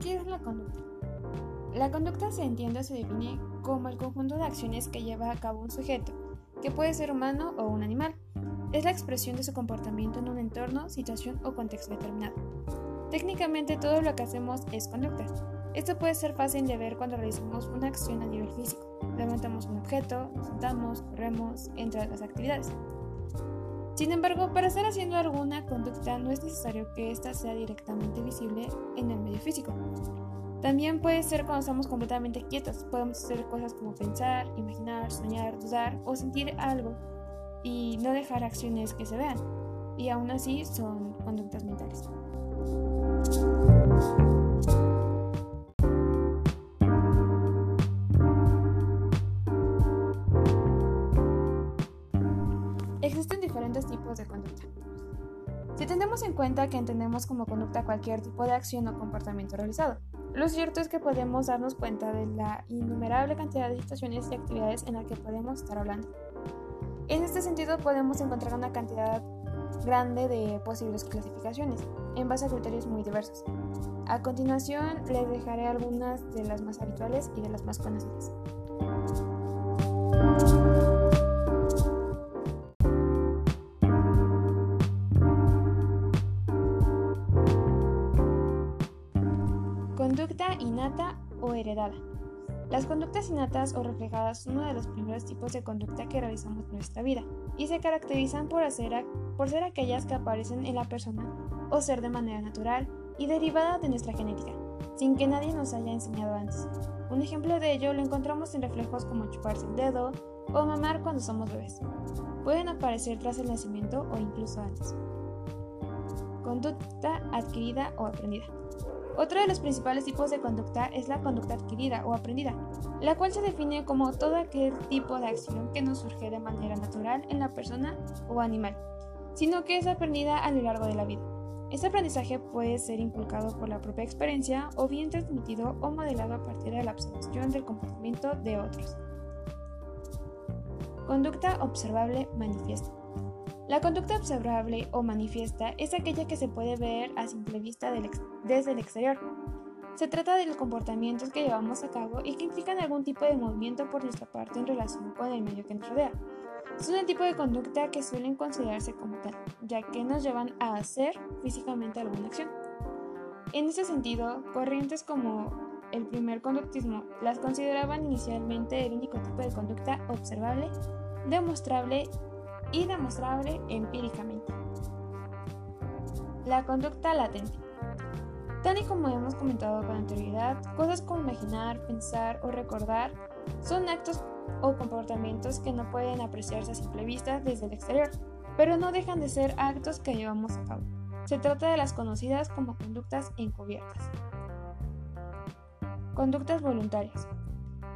¿qué es la conducta? La conducta se entiende o se define como el conjunto de acciones que lleva a cabo un sujeto, que puede ser humano o un animal. Es la expresión de su comportamiento en un entorno, situación o contexto determinado. Técnicamente todo lo que hacemos es conducta. Esto puede ser fácil de ver cuando realizamos una acción a nivel físico. Levantamos un objeto, nos sentamos, corremos, entre otras actividades. Sin embargo, para estar haciendo alguna conducta no es necesario que ésta sea directamente visible en el medio físico. También puede ser cuando estamos completamente quietos. Podemos hacer cosas como pensar, imaginar, soñar, dudar o sentir algo y no dejar acciones que se vean. Y aún así son conductas mentales. Si tenemos en cuenta que entendemos como conducta cualquier tipo de acción o comportamiento realizado, lo cierto es que podemos darnos cuenta de la innumerable cantidad de situaciones y actividades en las que podemos estar hablando. En este sentido podemos encontrar una cantidad grande de posibles clasificaciones, en base a criterios muy diversos. A continuación les dejaré algunas de las más habituales y de las más conocidas. Las conductas innatas o reflejadas son uno de los primeros tipos de conducta que realizamos en nuestra vida y se caracterizan por, por ser aquellas que aparecen en la persona o ser de manera natural y derivada de nuestra genética, sin que nadie nos haya enseñado antes. Un ejemplo de ello lo encontramos en reflejos como chuparse el dedo o mamar cuando somos bebés. Pueden aparecer tras el nacimiento o incluso antes. Conducta adquirida o aprendida. Otro de los principales tipos de conducta es la conducta adquirida o aprendida, la cual se define como todo aquel tipo de acción que no surge de manera natural en la persona o animal, sino que es aprendida a lo largo de la vida. Este aprendizaje puede ser inculcado por la propia experiencia o bien transmitido o modelado a partir de la observación del comportamiento de otros. Conducta observable manifiesta. La conducta observable o manifiesta es aquella que se puede ver a simple vista desde el exterior. Se trata de los comportamientos que llevamos a cabo y que implican algún tipo de movimiento por nuestra parte en relación con el medio que nos rodea. Son el tipo de conducta que suelen considerarse como tal, ya que nos llevan a hacer físicamente alguna acción. En ese sentido, corrientes como el primer conductismo las consideraban inicialmente el único tipo de conducta observable, demostrable y demostrable empíricamente. La conducta latente. Tal y como hemos comentado con anterioridad, cosas como imaginar, pensar o recordar son actos o comportamientos que no pueden apreciarse a simple vista desde el exterior, pero no dejan de ser actos que llevamos a cabo. Se trata de las conocidas como conductas encubiertas. Conductas voluntarias.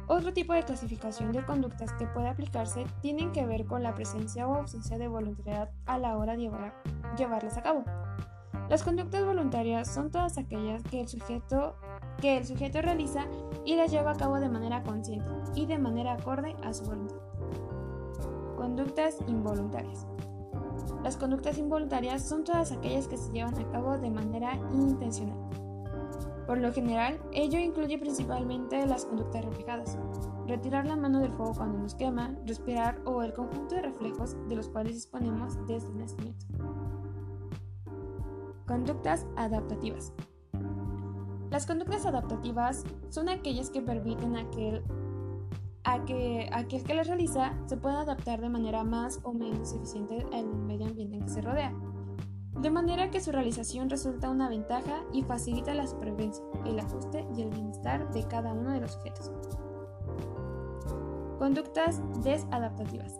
Otro tipo de clasificación de conductas que puede aplicarse tienen que ver con la presencia o ausencia de voluntariedad a la hora de llevarlas a cabo. Las conductas voluntarias son todas aquellas que el, sujeto, que el sujeto realiza y las lleva a cabo de manera consciente y de manera acorde a su voluntad. Conductas involuntarias. Las conductas involuntarias son todas aquellas que se llevan a cabo de manera intencional. Por lo general, ello incluye principalmente las conductas reflejadas, retirar la mano del fuego cuando nos quema, respirar o el conjunto de reflejos de los cuales disponemos desde el nacimiento. Conductas adaptativas. Las conductas adaptativas son aquellas que permiten a que, a que aquel que las realiza se pueda adaptar de manera más o menos eficiente al medio ambiente en que se rodea de manera que su realización resulta una ventaja y facilita la supervivencia, el ajuste y el bienestar de cada uno de los sujetos. Conductas desadaptativas.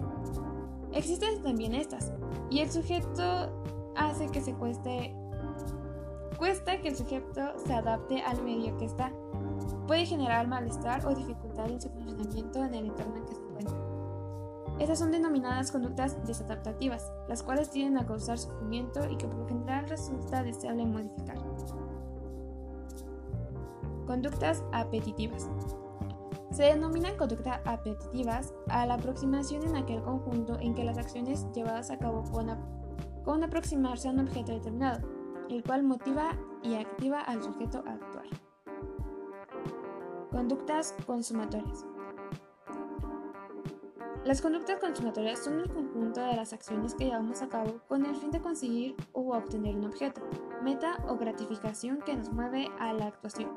Existen también estas, y el sujeto hace que se cueste cuesta que el sujeto se adapte al medio que está. Puede generar malestar o dificultad en su funcionamiento en el entorno en que se encuentra. Estas son denominadas conductas desadaptativas, las cuales tienden a causar sufrimiento y que por lo general resulta deseable modificar. Conductas apetitivas. Se denominan conductas apetitivas a la aproximación en aquel conjunto en que las acciones llevadas a cabo con, con aproximarse a un objeto determinado, el cual motiva y activa al sujeto a actuar. Conductas consumatorias. Las conductas consumatorias son el conjunto de las acciones que llevamos a cabo con el fin de conseguir o obtener un objeto, meta o gratificación que nos mueve a la actuación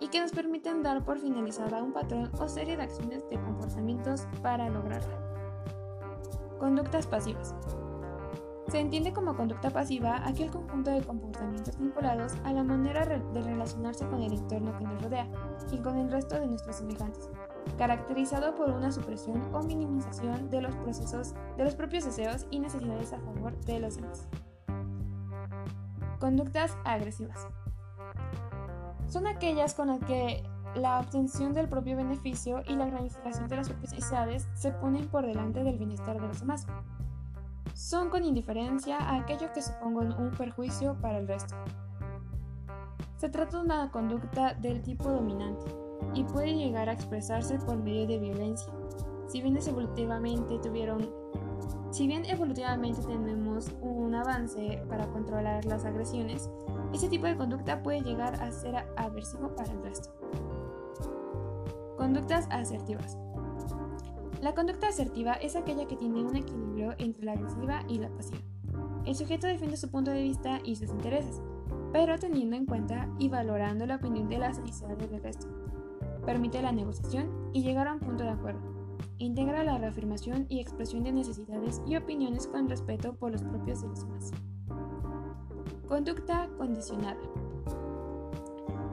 y que nos permiten dar por finalizada un patrón o serie de acciones de comportamientos para lograrla. Conductas pasivas. Se entiende como conducta pasiva aquel conjunto de comportamientos vinculados a la manera de relacionarse con el entorno que nos rodea y con el resto de nuestros semejantes, caracterizado por una supresión o minimización de los procesos de los propios deseos y necesidades a favor de los demás. Conductas agresivas. Son aquellas con las que la obtención del propio beneficio y la gratificación de las propias necesidades se ponen por delante del bienestar de los demás son con indiferencia a aquello que supongan un perjuicio para el resto. Se trata de una conducta del tipo dominante y puede llegar a expresarse por medio de violencia. Si bien evolutivamente tuvieron si bien evolutivamente tenemos un avance para controlar las agresiones, ese tipo de conducta puede llegar a ser aversivo para el resto. Conductas asertivas. La conducta asertiva es aquella que tiene un equilibrio entre la agresiva y la pasiva. El sujeto defiende su punto de vista y sus intereses, pero teniendo en cuenta y valorando la opinión de las necesidades del resto. Permite la negociación y llegar a un punto de acuerdo. Integra la reafirmación y expresión de necesidades y opiniones con respeto por los propios de los demás. Conducta condicionada.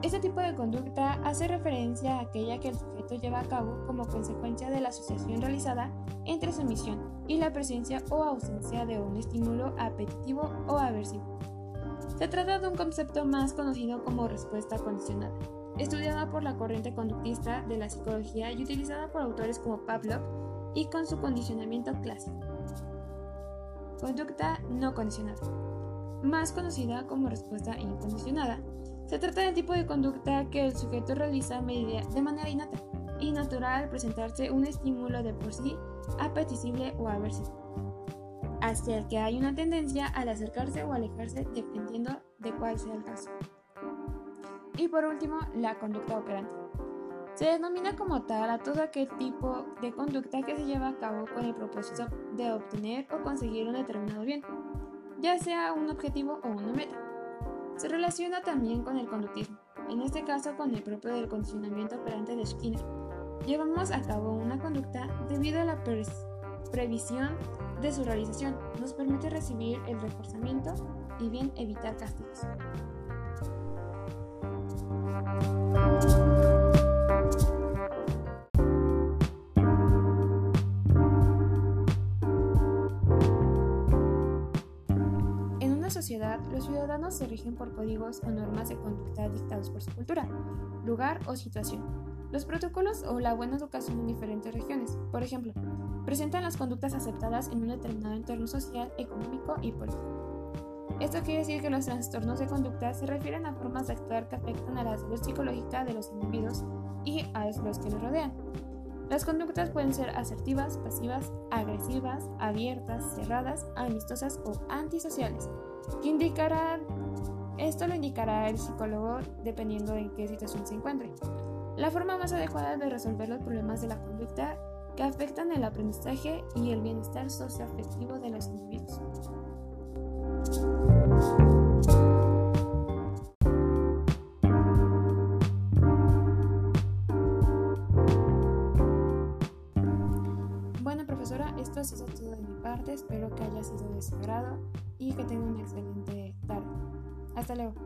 Este tipo de conducta hace referencia a aquella que el sujeto lleva a cabo como consecuencia de la asociación realizada entre su misión y la presencia o ausencia de un estímulo apetitivo o aversivo. Se trata de un concepto más conocido como respuesta condicionada, estudiada por la corriente conductista de la psicología y utilizada por autores como Pavlov y con su condicionamiento clásico. Conducta no condicionada, más conocida como respuesta incondicionada, se trata del tipo de conducta que el sujeto realiza de manera innata y natural al presentarse un estímulo de por sí apetecible o aversivo, hacia el que hay una tendencia al acercarse o alejarse dependiendo de cuál sea el caso. Y por último, la conducta operante. Se denomina como tal a todo aquel tipo de conducta que se lleva a cabo con el propósito de obtener o conseguir un determinado bien, ya sea un objetivo o una meta. Se relaciona también con el conductismo, en este caso con el propio del condicionamiento operante de Skinner. Llevamos a cabo una conducta debido a la previsión de su realización. Nos permite recibir el reforzamiento y bien evitar castigos. Sociedad, los ciudadanos se rigen por códigos o normas de conducta dictados por su cultura, lugar o situación. Los protocolos o la buena educación en diferentes regiones, por ejemplo, presentan las conductas aceptadas en un determinado entorno social, económico y político. Esto quiere decir que los trastornos de conducta se refieren a formas de actuar que afectan a la salud psicológica de los individuos y a los que los rodean. Las conductas pueden ser asertivas, pasivas, agresivas, abiertas, cerradas, amistosas o antisociales, que esto lo indicará el psicólogo dependiendo de en qué situación se encuentre. La forma más adecuada de resolver los problemas de la conducta que afectan el aprendizaje y el bienestar socioafectivo de los individuos. Bueno, profesora, esto ha sido todo de mi parte. Espero que haya sido de su agrado y que tengan una excelente tarde. Hasta luego.